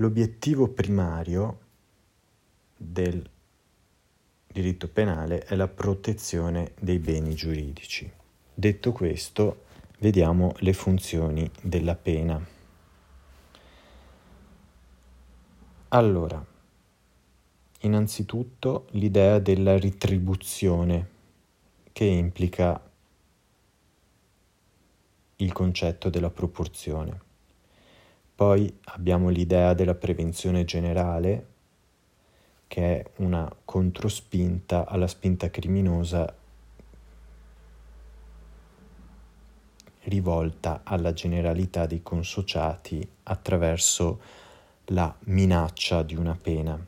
L'obiettivo primario del diritto penale è la protezione dei beni giuridici. Detto questo, vediamo le funzioni della pena. Allora, innanzitutto l'idea della ritribuzione che implica il concetto della proporzione. Poi abbiamo l'idea della prevenzione generale, che è una controspinta alla spinta criminosa rivolta alla generalità dei consociati attraverso la minaccia di una pena.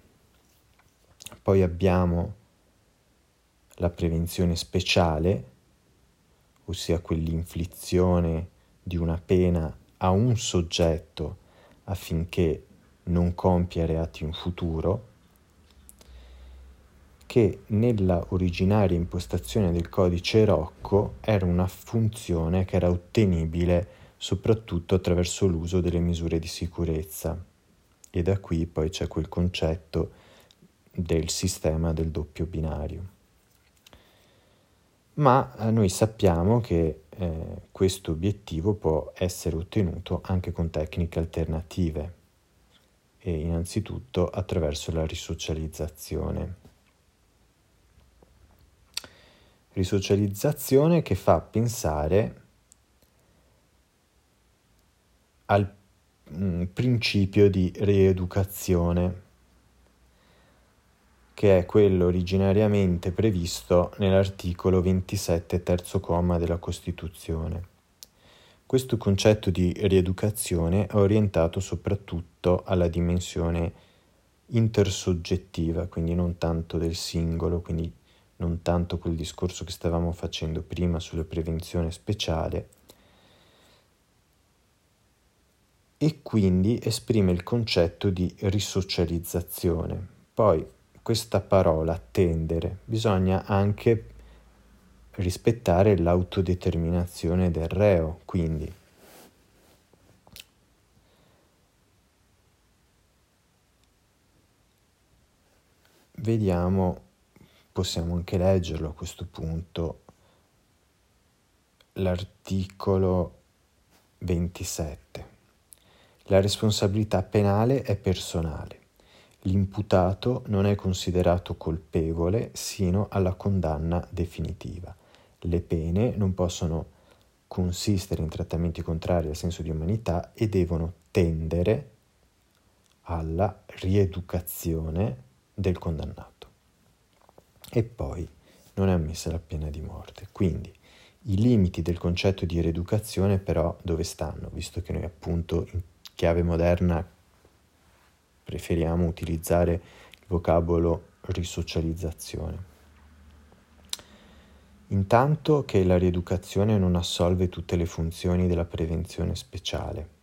Poi abbiamo la prevenzione speciale, ossia quell'inflizione di una pena a un soggetto affinché non compia reati in futuro, che nella originaria impostazione del codice Rocco era una funzione che era ottenibile soprattutto attraverso l'uso delle misure di sicurezza. E da qui poi c'è quel concetto del sistema del doppio binario. Ma eh, noi sappiamo che eh, questo obiettivo può essere ottenuto anche con tecniche alternative e innanzitutto attraverso la risocializzazione. Risocializzazione che fa pensare al mm, principio di rieducazione che è quello originariamente previsto nell'articolo 27 terzo comma della Costituzione. Questo concetto di rieducazione è orientato soprattutto alla dimensione intersoggettiva, quindi non tanto del singolo, quindi non tanto quel discorso che stavamo facendo prima sulla prevenzione speciale, e quindi esprime il concetto di risocializzazione. Poi questa parola tendere bisogna anche rispettare l'autodeterminazione del reo, quindi vediamo, possiamo anche leggerlo a questo punto, l'articolo 27. La responsabilità penale è personale. L'imputato non è considerato colpevole sino alla condanna definitiva. Le pene non possono consistere in trattamenti contrari al senso di umanità e devono tendere alla rieducazione del condannato. E poi non è ammessa la pena di morte. Quindi i limiti del concetto di rieducazione però dove stanno? Visto che noi appunto in chiave moderna preferiamo utilizzare il vocabolo risocializzazione. Intanto che la rieducazione non assolve tutte le funzioni della prevenzione speciale.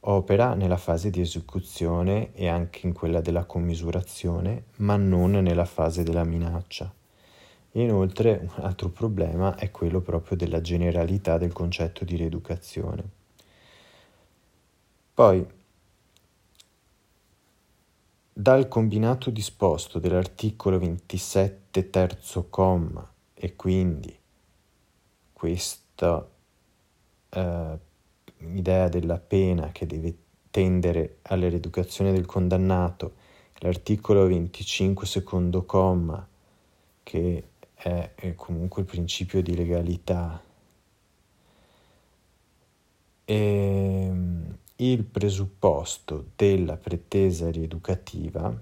Opera nella fase di esecuzione e anche in quella della commisurazione, ma non nella fase della minaccia. inoltre un altro problema è quello proprio della generalità del concetto di rieducazione. Poi dal combinato disposto dell'articolo 27 terzo comma e quindi questa eh, idea della pena che deve tendere alla rieducazione del condannato, l'articolo 25 secondo comma che è, è comunque il principio di legalità. E ehm, il presupposto della pretesa rieducativa,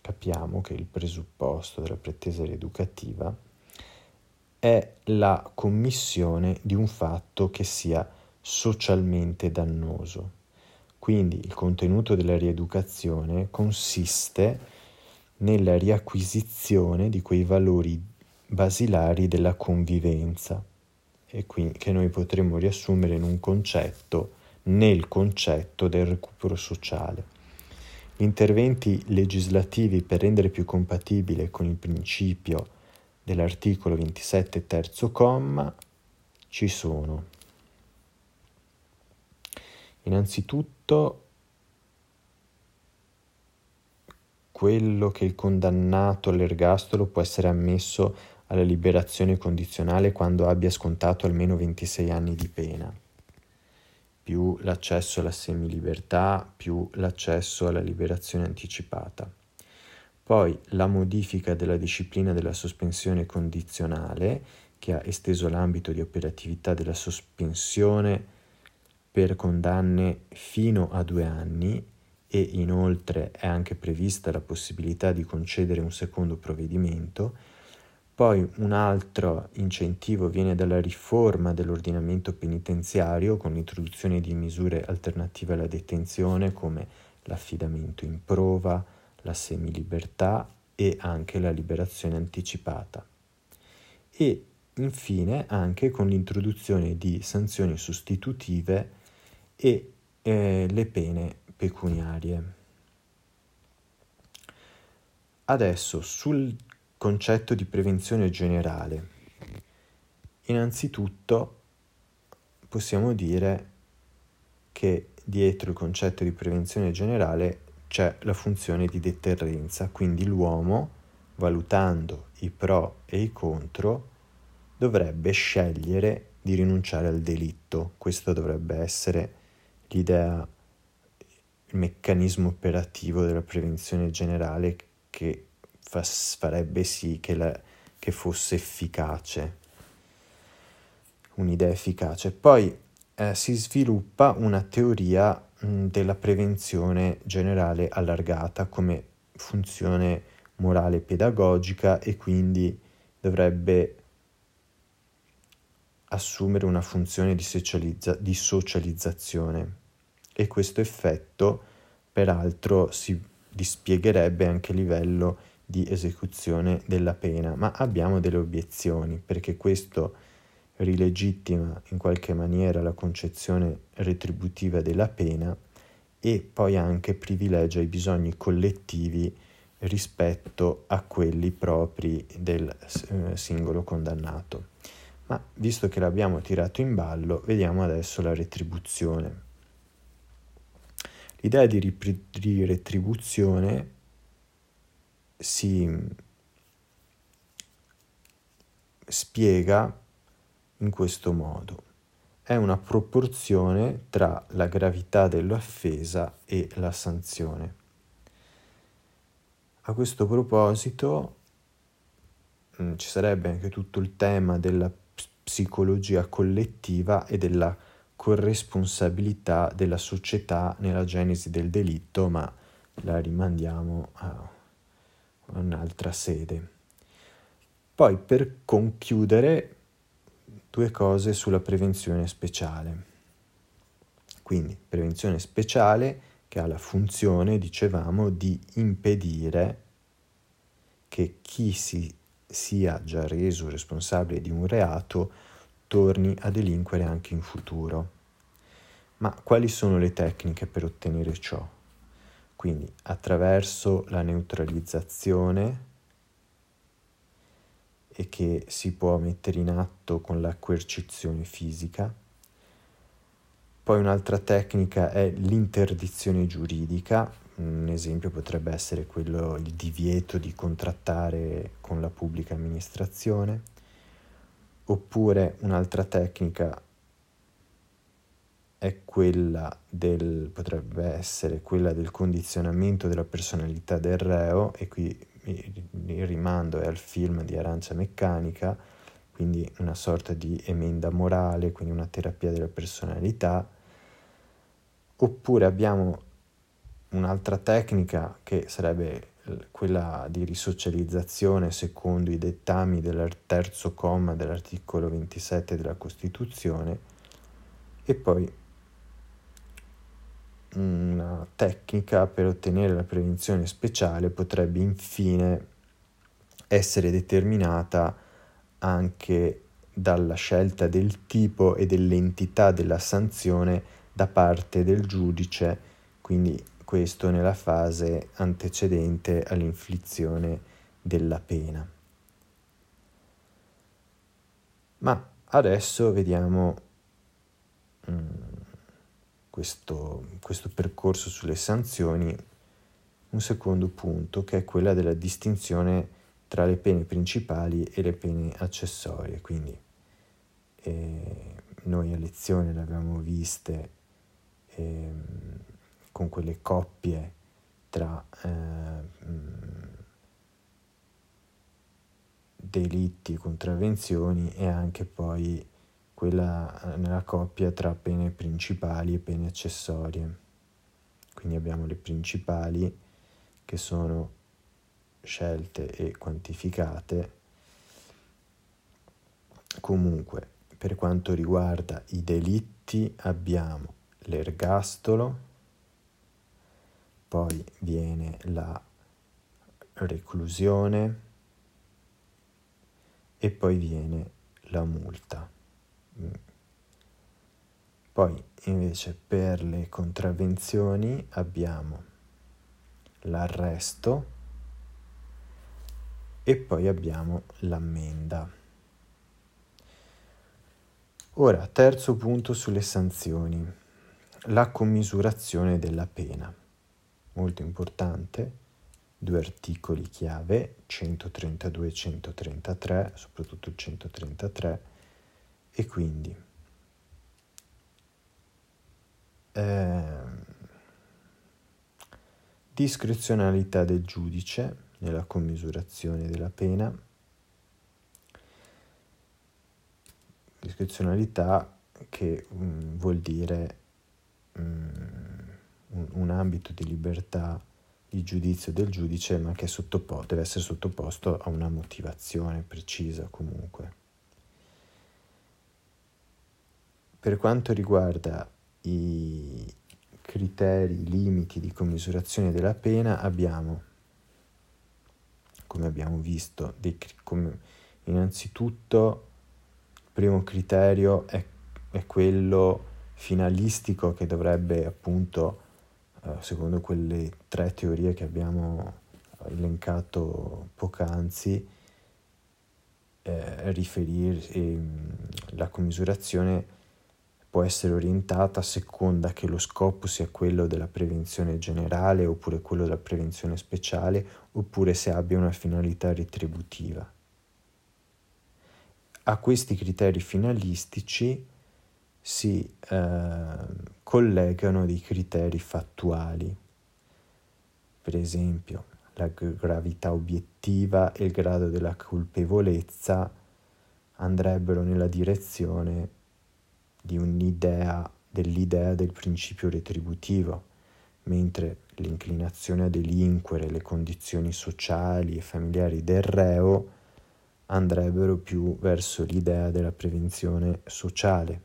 capiamo che il presupposto della pretesa rieducativa è la commissione di un fatto che sia socialmente dannoso. Quindi il contenuto della rieducazione consiste nella riacquisizione di quei valori basilari della convivenza e quindi che noi potremmo riassumere in un concetto nel concetto del recupero sociale. Gli interventi legislativi per rendere più compatibile con il principio dell'articolo 27 terzo comma ci sono. Innanzitutto quello che il condannato all'ergastolo può essere ammesso alla liberazione condizionale quando abbia scontato almeno 26 anni di pena più l'accesso alla semilibertà, più l'accesso alla liberazione anticipata. Poi la modifica della disciplina della sospensione condizionale, che ha esteso l'ambito di operatività della sospensione per condanne fino a due anni e inoltre è anche prevista la possibilità di concedere un secondo provvedimento. Poi un altro incentivo viene dalla riforma dell'ordinamento penitenziario con l'introduzione di misure alternative alla detenzione come l'affidamento in prova, la semilibertà e anche la liberazione anticipata. E infine anche con l'introduzione di sanzioni sostitutive e eh, le pene pecuniarie. Adesso sul concetto di prevenzione generale. Innanzitutto possiamo dire che dietro il concetto di prevenzione generale c'è la funzione di deterrenza, quindi l'uomo, valutando i pro e i contro, dovrebbe scegliere di rinunciare al delitto. Questo dovrebbe essere l'idea, il meccanismo operativo della prevenzione generale che farebbe sì che, la, che fosse efficace, un'idea efficace. Poi eh, si sviluppa una teoria mh, della prevenzione generale allargata come funzione morale pedagogica e quindi dovrebbe assumere una funzione di, socializza- di socializzazione e questo effetto peraltro si dispiegherebbe anche a livello di esecuzione della pena, ma abbiamo delle obiezioni perché questo rilegittima in qualche maniera la concezione retributiva della pena e poi anche privilegia i bisogni collettivi rispetto a quelli propri del eh, singolo condannato. Ma visto che l'abbiamo tirato in ballo, vediamo adesso la retribuzione. L'idea di, ripri- di retribuzione si spiega in questo modo. È una proporzione tra la gravità dell'offesa e la sanzione. A questo proposito mm, ci sarebbe anche tutto il tema della psicologia collettiva e della corresponsabilità della società nella genesi del delitto, ma la rimandiamo a un'altra sede. Poi per concludere due cose sulla prevenzione speciale. Quindi prevenzione speciale che ha la funzione, dicevamo, di impedire che chi si sia già reso responsabile di un reato torni a delinquere anche in futuro. Ma quali sono le tecniche per ottenere ciò? Quindi attraverso la neutralizzazione e che si può mettere in atto con la coercizione fisica. Poi un'altra tecnica è l'interdizione giuridica, un esempio potrebbe essere quello il divieto di contrattare con la pubblica amministrazione, oppure un'altra tecnica è quella del, potrebbe essere quella del condizionamento della personalità del reo, e qui il rimando è al film di Arancia Meccanica, quindi una sorta di emenda morale, quindi una terapia della personalità, oppure abbiamo Un'altra tecnica che sarebbe quella di risocializzazione secondo i dettami del terzo comma dell'articolo 27 della Costituzione e poi una tecnica per ottenere la prevenzione speciale potrebbe infine essere determinata anche dalla scelta del tipo e dell'entità della sanzione da parte del giudice, quindi questo nella fase antecedente all'inflizione della pena. Ma adesso vediamo mm, questo, questo percorso sulle sanzioni un secondo punto che è quella della distinzione tra le pene principali e le pene accessorie. Quindi eh, noi a lezione le abbiamo viste eh, con quelle coppie tra eh, delitti, contravvenzioni e anche poi quella nella coppia tra pene principali e pene accessorie. Quindi abbiamo le principali che sono scelte e quantificate. Comunque, per quanto riguarda i delitti abbiamo l'ergastolo, poi viene la reclusione e poi viene la multa. Poi invece per le contravvenzioni abbiamo l'arresto e poi abbiamo l'ammenda. Ora, terzo punto sulle sanzioni, la commisurazione della pena. Molto importante, due articoli chiave, 132 e 133, soprattutto il 133, e quindi eh, discrezionalità del giudice nella commisurazione della pena, discrezionalità che um, vuol dire um, un, un, ambito di libertà di giudizio del giudice, ma che sottopo- deve essere sottoposto a una motivazione precisa comunque. Per quanto riguarda i criteri, limiti di commisurazione della pena, abbiamo come abbiamo visto, dei, come, innanzitutto il primo criterio è, è, quello finalistico che dovrebbe appunto, eh, secondo quelle tre teorie che abbiamo elencato poc'anzi, eh, riferirsi, eh, la commisurazione può essere orientata a seconda che lo scopo sia quello della prevenzione generale oppure quello della prevenzione speciale oppure se abbia una finalità retributiva. A questi criteri finalistici si eh, collegano dei criteri fattuali, per esempio la gravità obiettiva e il grado della colpevolezza andrebbero nella direzione di un'idea, dell'idea del principio retributivo, mentre l'inclinazione a delinquere, le condizioni sociali e familiari del reo andrebbero più verso l'idea della prevenzione sociale.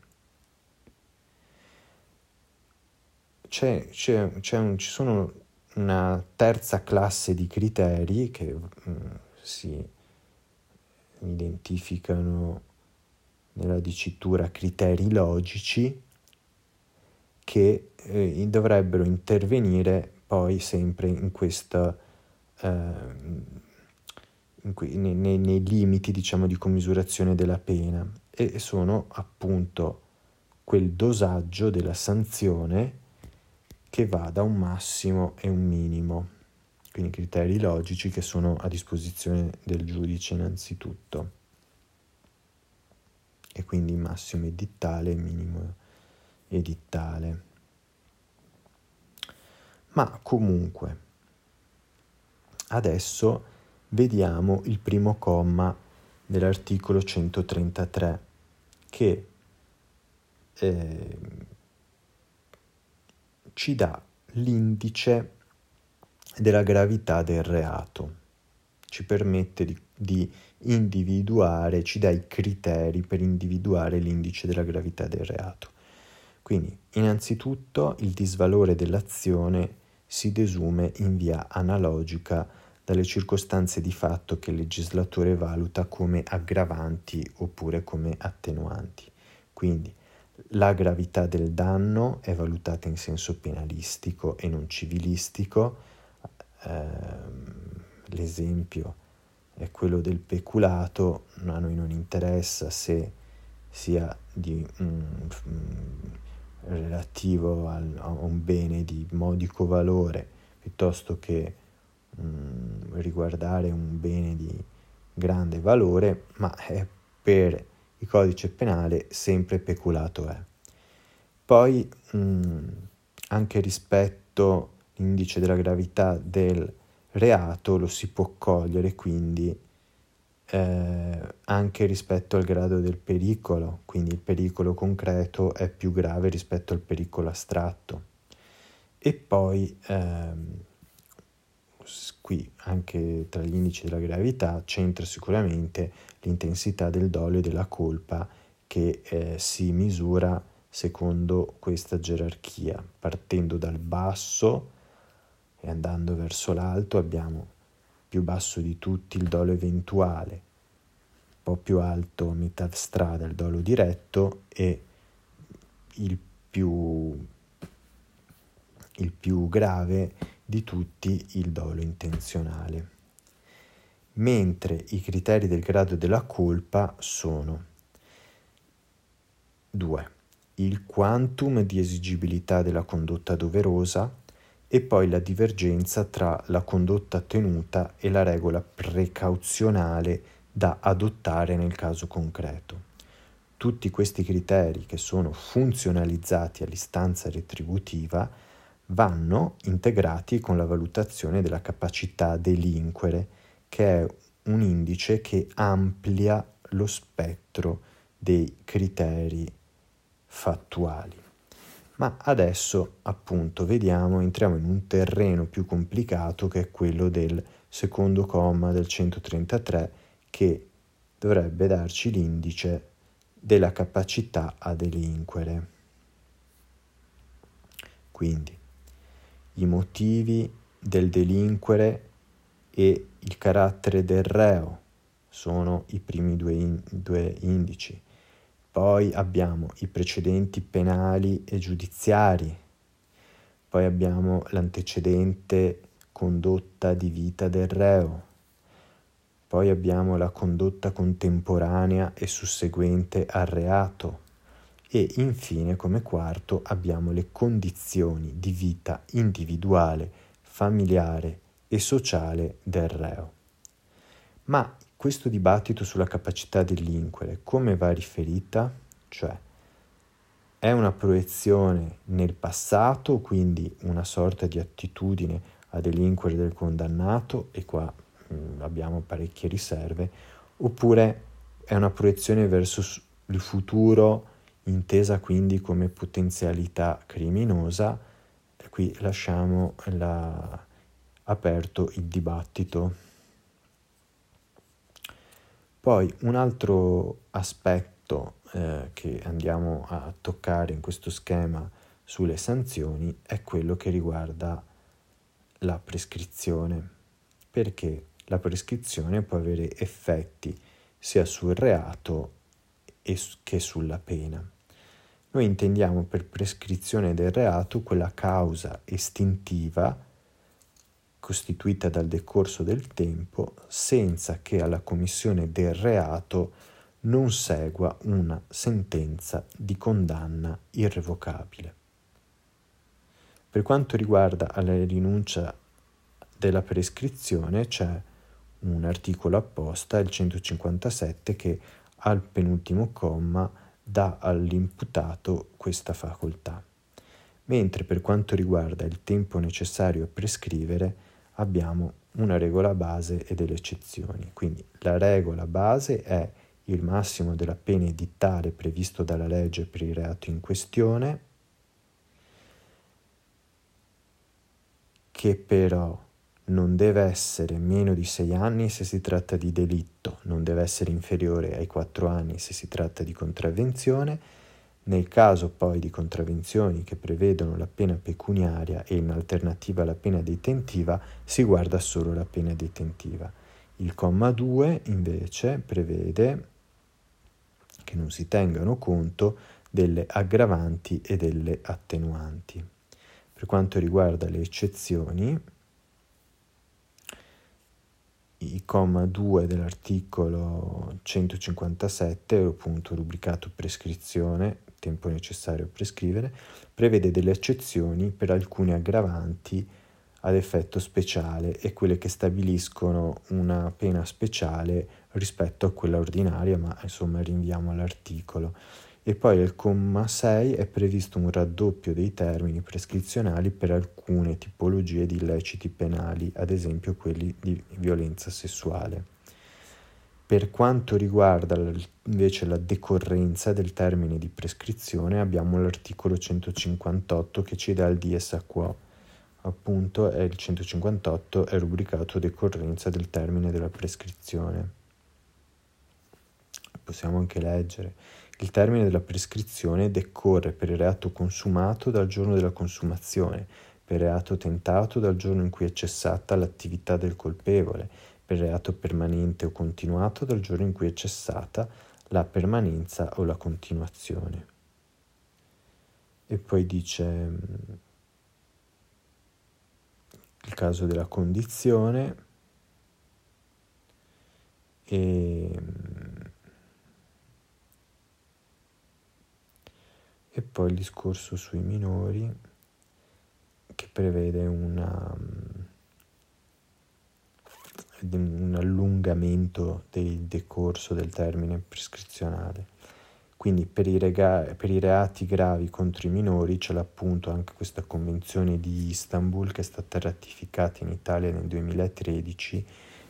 C'è, c'è, c'è un, ci sono una terza classe di criteri che mh, mm, si identificano nella dicitura criteri logici che eh, dovrebbero intervenire poi sempre in questa, eh, in que- nei, nei, nei, limiti diciamo, di commisurazione della pena. E sono appunto quel dosaggio della sanzione che va da un massimo e un minimo, quindi criteri logici che sono a disposizione del giudice innanzitutto e quindi massimo edittale e minimo edittale. Ma comunque, adesso vediamo il primo comma dell'articolo 133 che eh, ci dà l'indice della gravità del reato, ci permette di, di individuare, ci dà i criteri per individuare l'indice della gravità del reato. Quindi, innanzitutto, il disvalore dell'azione si desume in via analogica dalle circostanze di fatto che il legislatore valuta come aggravanti oppure come attenuanti. Quindi, la gravità del danno è valutata in senso penalistico e non civilistico. Eh, l'esempio è quello del peculato, a noi non interessa se sia di, mm, relativo al, a un bene di modico valore, piuttosto che mh, riguardare un bene di grande valore, ma è per il codice penale sempre peculato è. Poi mh, anche rispetto all'indice della gravità del reato lo si può cogliere quindi eh, anche rispetto al grado del pericolo, quindi il pericolo concreto è più grave rispetto al pericolo astratto. E poi ehm, qui anche tra gli indici della gravità c'entra sicuramente l'intensità del dolo e della colpa che eh, si misura secondo questa gerarchia, partendo dal basso e andando verso l'alto abbiamo più basso di tutti il dolo eventuale, un po' più alto a metà strada il dolo diretto e il più, il più grave di tutti il dolo intenzionale. Mentre i criteri del grado della colpa sono 2. Il quantum di esigibilità della condotta doverosa, e poi la divergenza tra la condotta tenuta e la regola precauzionale da adottare nel caso concreto. Tutti questi criteri che sono funzionalizzati all'istanza retributiva vanno integrati con la valutazione della capacità delinquere, che è un indice che amplia lo spettro dei criteri fattuali. Ma adesso appunto vediamo, entriamo in un terreno più complicato che è quello del secondo comma del 133 che dovrebbe darci l'indice della capacità a delinquere. Quindi i motivi del delinquere e il carattere del reo sono i primi due, in, due indici. Poi abbiamo i precedenti penali e giudiziari, poi abbiamo l'antecedente condotta di vita del reo, poi abbiamo la condotta contemporanea e susseguente al reato. E infine come quarto abbiamo le condizioni di vita individuale, familiare e sociale del reo. Ma questo dibattito sulla capacità di delinquere come va riferita? Cioè, è una proiezione nel passato, quindi una sorta di attitudine a delinquere del condannato, e qua mh, mm, abbiamo parecchie riserve, oppure è una proiezione verso il futuro, intesa quindi come potenzialità criminosa, e qui lasciamo la, aperto il dibattito. Poi un altro aspetto eh, che andiamo a toccare in questo schema sulle sanzioni è quello che riguarda la prescrizione, perché la prescrizione può avere effetti sia sul reato che sulla pena. Noi intendiamo per prescrizione del reato quella causa estintiva costituita dal decorso del tempo senza che alla commissione del reato non segua una sentenza di condanna irrevocabile. Per quanto riguarda la rinuncia della prescrizione c'è un articolo apposta, il 157, che al penultimo comma dà all'imputato questa facoltà. Mentre per quanto riguarda il tempo necessario a prescrivere, abbiamo una regola base e delle eccezioni. Quindi la regola base è il massimo della pena edittale previsto dalla legge per il reato in questione, che però non deve essere meno di sei anni se si tratta di delitto, non deve essere inferiore ai quattro anni se si tratta di contravvenzione nel caso poi di contravvenzioni che prevedono la pena pecuniaria e in alternativa la pena detentiva, si guarda solo la pena detentiva. Il comma 2 invece prevede che non si tengano conto delle aggravanti e delle attenuanti. Per quanto riguarda le eccezioni, il comma 2 dell'articolo 157, appunto rubricato prescrizione, tempo necessario a prescrivere, prevede delle eccezioni per alcune aggravanti ad effetto speciale e quelle che stabiliscono una pena speciale rispetto a quella ordinaria, ma insomma rinviamo all'articolo. E poi al comma 6 è previsto un raddoppio dei termini prescrizionali per alcune tipologie di illeciti penali, ad esempio quelli di violenza sessuale. Per quanto riguarda invece la decorrenza del termine di prescrizione abbiamo l'articolo 158 che ci dà il quo, appunto è il 158 è rubricato decorrenza del termine della prescrizione. Possiamo anche leggere il termine della prescrizione decorre per il reato consumato dal giorno della consumazione, per il reato tentato dal giorno in cui è cessata l'attività del colpevole, per reato permanente o continuato dal giorno in cui è cessata la permanenza o la continuazione. E poi dice il caso della condizione e e poi il discorso sui minori che prevede una, un allungamento del decorso del termine prescrizionale. Quindi per i, rega- per i, reati gravi contro i minori c'è appunto anche questa convenzione di Istanbul che è stata ratificata in Italia nel 2013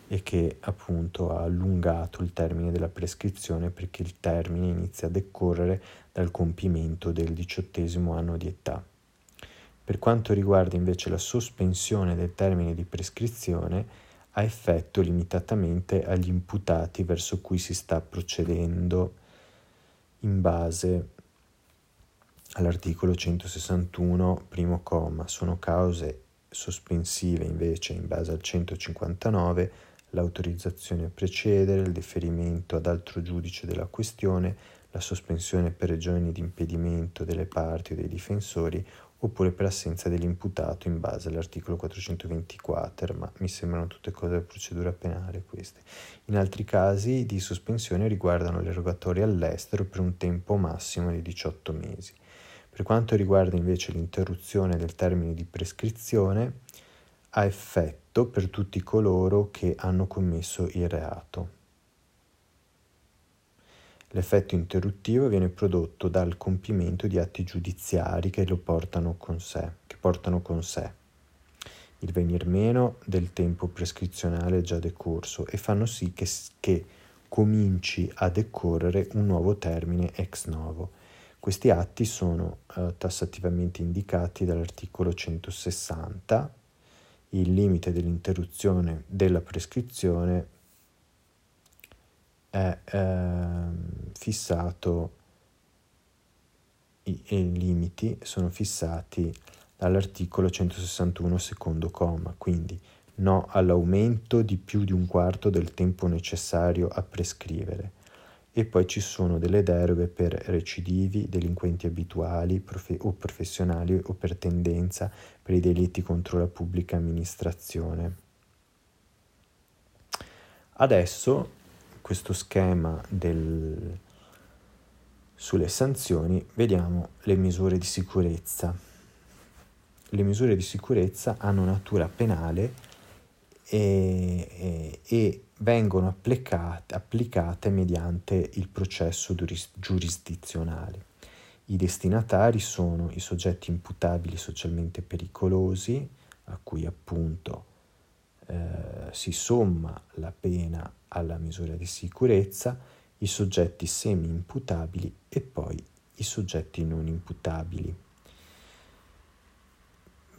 e che appunto ha allungato il termine della prescrizione perché il termine inizia a decorrere dal compimento del diciottesimo anno di età. Per quanto riguarda invece la sospensione del termine di prescrizione, ha effetto limitatamente agli imputati verso cui si sta procedendo in base all'articolo 161, primo comma. Sono cause sospensive invece in base al 159 l'autorizzazione a precedere, il deferimento ad altro giudice della questione, la sospensione per ragioni di impedimento delle parti o dei difensori oppure per assenza dell'imputato in base all'articolo 424, ma mi sembrano tutte cose della procedura penale queste. In altri casi di sospensione riguardano l'erogatore all'estero per un tempo massimo di 18 mesi. Per quanto riguarda invece l'interruzione del termine di prescrizione, ha effetto per tutti coloro che hanno commesso il reato. L'effetto interruttivo viene prodotto dal compimento di atti giudiziari che portano con sé, portano con sé il venir meno del tempo prescrizionale già decorso e fanno sì che, che cominci a decorrere un nuovo termine ex novo. Questi atti sono eh, tassativamente indicati dall'articolo 160 il limite dell'interruzione della prescrizione è eh, fissato, i, i limiti sono fissati dall'articolo 161 secondo comma, quindi no all'aumento di più di un quarto del tempo necessario a prescrivere. E poi ci sono delle deroghe per recidivi, delinquenti abituali profe- o professionali o per tendenza per i delitti contro la pubblica amministrazione. Adesso questo schema del, sulle sanzioni vediamo le misure di sicurezza. Le misure di sicurezza hanno natura penale e, e, e vengono applicate, applicate mediante il processo giurisdizionale. I destinatari sono i soggetti imputabili socialmente pericolosi, a cui appunto eh, si somma la pena alla misura di sicurezza, i soggetti semi-imputabili e poi i soggetti non imputabili.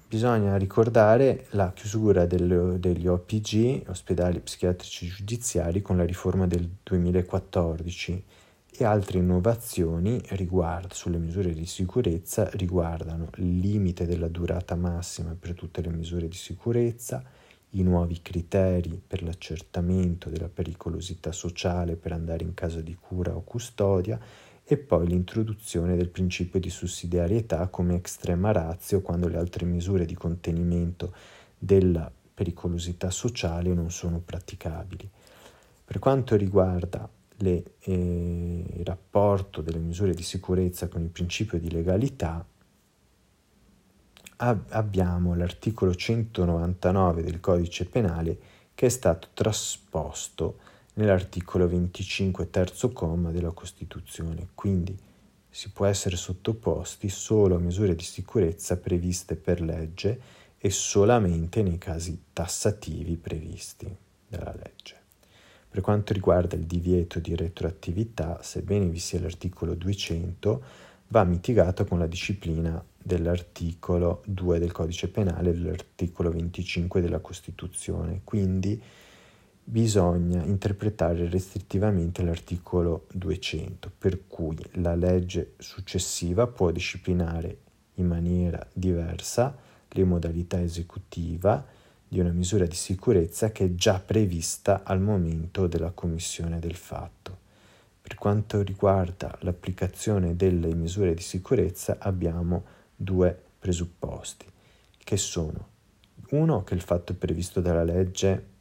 Bisogna ricordare la chiusura del, degli OPG, ospedali psichiatrici giudiziari, con la riforma del 2014 e altre innovazioni riguard, sulle misure di sicurezza riguardano il limite della durata massima per tutte le misure di sicurezza, i nuovi criteri per l'accertamento della pericolosità sociale per andare in casa di cura o custodia e poi l'introduzione del principio di sussidiarietà come estrema razio quando le altre misure di contenimento della pericolosità sociale non sono praticabili. Per quanto riguarda le, eh, il rapporto delle misure di sicurezza con il principio di legalità, abbiamo l'articolo 199 del codice penale che è stato trasposto nell'articolo 25 terzo comma della Costituzione, quindi si può essere sottoposti solo a misure di sicurezza previste per legge e solamente nei casi tassativi previsti dalla legge. Per quanto riguarda il divieto di retroattività, sebbene vi sia l'articolo 200, va mitigato con la disciplina dell'articolo 2 del codice penale e dell'articolo 25 della Costituzione. Quindi bisogna interpretare restrittivamente l'articolo 200, per cui la legge successiva può disciplinare in maniera diversa le modalità esecutiva di una misura di sicurezza che è già prevista al momento della commissione del fatto. Per quanto riguarda l'applicazione delle misure di sicurezza abbiamo due presupposti, che sono uno che il fatto previsto dalla legge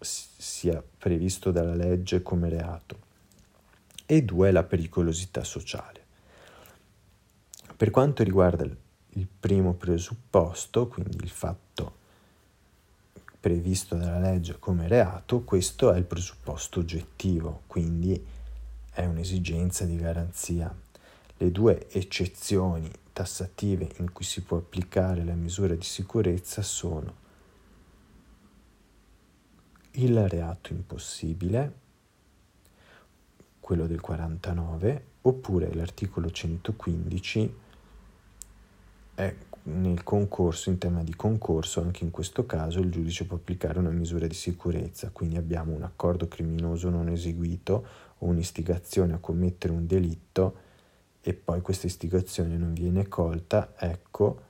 sia previsto dalla legge come reato e due la pericolosità sociale. Per quanto riguarda il primo presupposto, quindi il fatto previsto dalla legge come reato, questo è il presupposto oggettivo, quindi è un'esigenza di garanzia. Le due eccezioni tassative in cui si può applicare la misura di sicurezza sono il reato impossibile, quello del 49, oppure l'articolo 115 è nel concorso, in tema di concorso, anche in questo caso il giudice può applicare una misura di sicurezza, quindi abbiamo un accordo criminoso non eseguito o un'istigazione a commettere un delitto e poi questa istigazione non viene colta, ecco,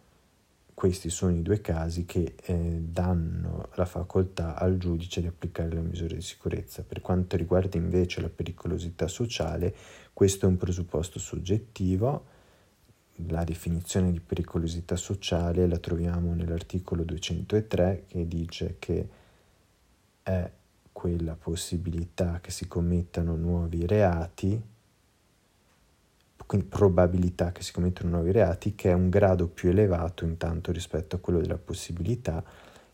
questi sono i due casi che eh, danno la facoltà al giudice di applicare le misure di sicurezza. Per quanto riguarda invece la pericolosità sociale, questo è un presupposto soggettivo la definizione di pericolosità sociale la troviamo nell'articolo 203 che dice che è quella possibilità che si commettano nuovi reati, quindi probabilità che si commettano nuovi reati, che è un grado più elevato intanto rispetto a quello della possibilità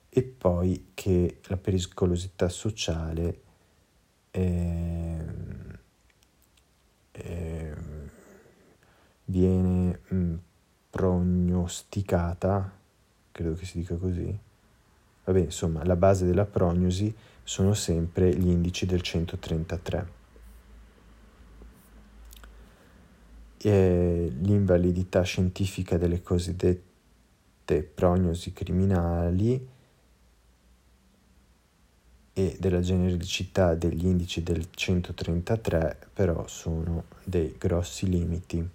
e poi che la pericolosità sociale è, è viene prognosticata, credo che si dica così. Vabbè, insomma, la base della prognosi sono sempre gli indici del 133. L'invalidità scientifica delle cosiddette prognosi criminali e della genericità degli indici del 133 però sono dei grossi limiti.